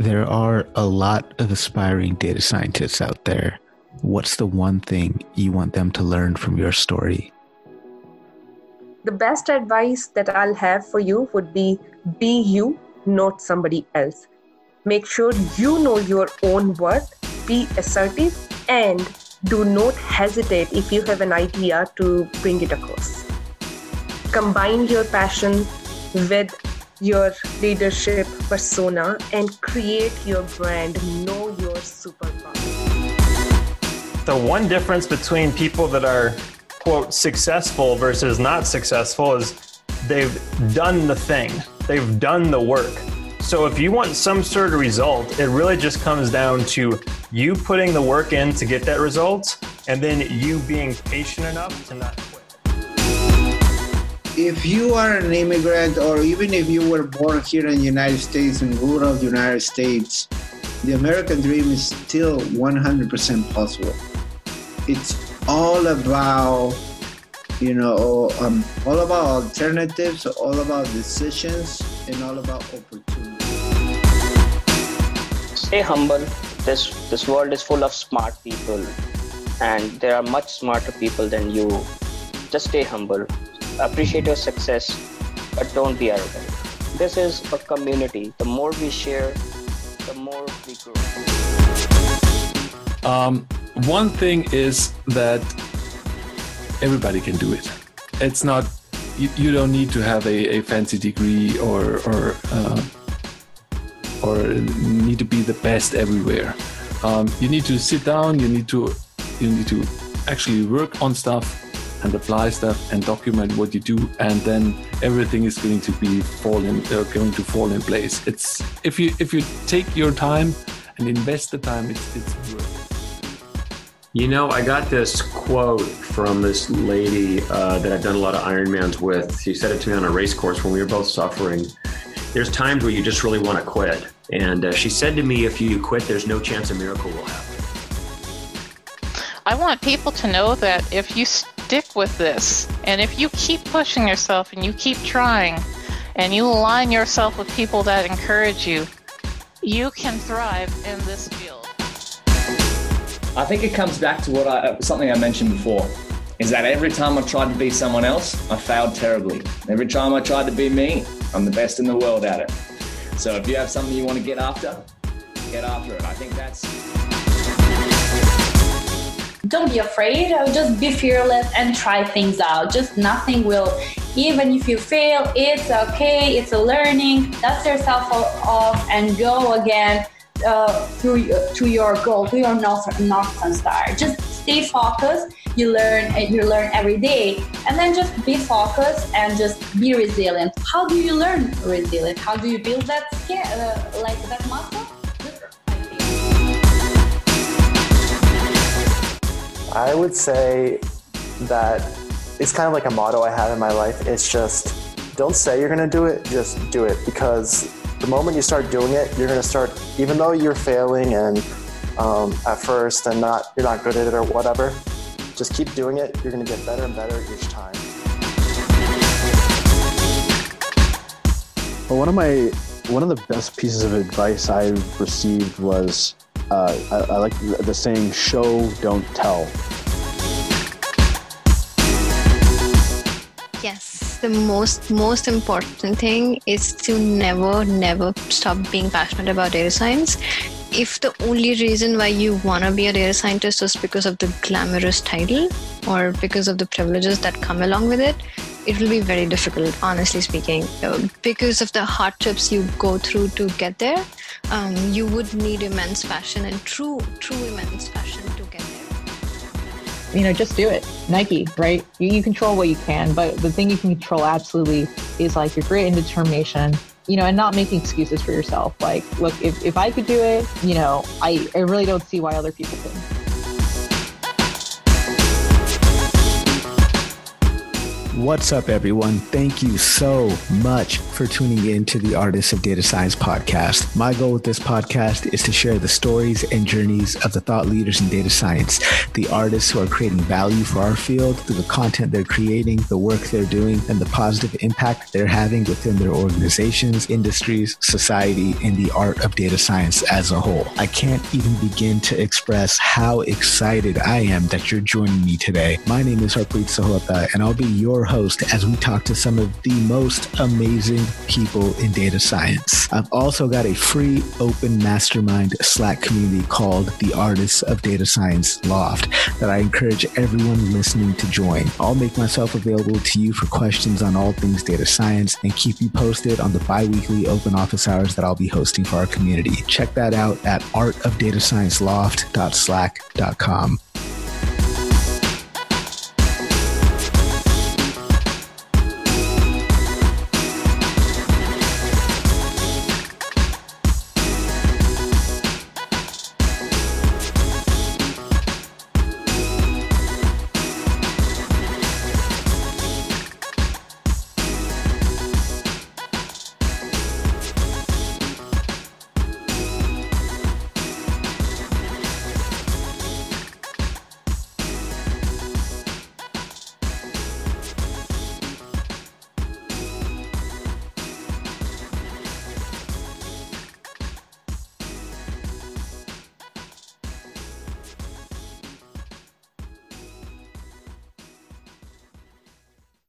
There are a lot of aspiring data scientists out there. What's the one thing you want them to learn from your story? The best advice that I'll have for you would be be you, not somebody else. Make sure you know your own worth, be assertive, and do not hesitate if you have an idea to bring it across. Combine your passion with your leadership persona and create your brand. Know your superpower. The one difference between people that are, quote, successful versus not successful is they've done the thing, they've done the work. So if you want some sort of result, it really just comes down to you putting the work in to get that result and then you being patient enough to not. If you are an immigrant or even if you were born here in the United States in rural United States, the American dream is still 100% possible. It's all about you know um, all about alternatives all about decisions and all about opportunities. stay humble this this world is full of smart people and there are much smarter people than you just stay humble appreciate your success but don't be arrogant this is a community the more we share the more we grow um, one thing is that everybody can do it. It's not you, you don't need to have a, a fancy degree or or uh, or need to be the best everywhere. Um, you need to sit down. You need to you need to actually work on stuff and apply stuff and document what you do, and then everything is going to be fall in uh, going to fall in place. It's if you if you take your time and invest the time, it's it's worth. You know, I got this quote from this lady uh, that I've done a lot of Ironmans with. She said it to me on a race course when we were both suffering. There's times where you just really want to quit. And uh, she said to me, if you quit, there's no chance a miracle will happen. I want people to know that if you stick with this and if you keep pushing yourself and you keep trying and you align yourself with people that encourage you, you can thrive in this field. I think it comes back to what I uh, something I mentioned before is that every time I tried to be someone else, I failed terribly. Every time I tried to be me, I'm the best in the world at it. So if you have something you want to get after, get after it. I think that's don't be afraid just be fearless and try things out just nothing will even if you fail it's okay it's a learning dust yourself off and go again uh, to your goal, to your north north star. Just stay focused. You learn you learn every day, and then just be focused and just be resilient. How do you learn resilient? How do you build that skill, uh, like that muscle? I would say that it's kind of like a motto I have in my life. It's just don't say you're going to do it, just do it because the moment you start doing it, you're going to start, even though you're failing and um, at first and not you're not good at it or whatever, just keep doing it. You're going to get better and better each time. Well, one of my one of the best pieces of advice I received was uh, I, I like the saying "show, don't tell." Yes the most most important thing is to never never stop being passionate about data science if the only reason why you want to be a data scientist is because of the glamorous title or because of the privileges that come along with it it will be very difficult honestly speaking uh, because of the hardships you go through to get there um, you would need immense passion and true true immense passion to get there you know, just do it. Nike, right? You, you control what you can, but the thing you can control absolutely is like your grit and determination, you know, and not making excuses for yourself. Like, look, if, if I could do it, you know, I, I really don't see why other people couldn't. What's up, everyone? Thank you so much for tuning in to the Artists of Data Science podcast. My goal with this podcast is to share the stories and journeys of the thought leaders in data science, the artists who are creating value for our field through the content they're creating, the work they're doing, and the positive impact they're having within their organizations, industries, society, and the art of data science as a whole. I can't even begin to express how excited I am that you're joining me today. My name is Harpreet Sahota, and I'll be your host as we talk to some of the most amazing people in data science. I've also got a free open mastermind Slack community called the Artists of Data Science Loft that I encourage everyone listening to join. I'll make myself available to you for questions on all things data science and keep you posted on the bi-weekly open office hours that I'll be hosting for our community. Check that out at artofdatascienceloft.slack.com.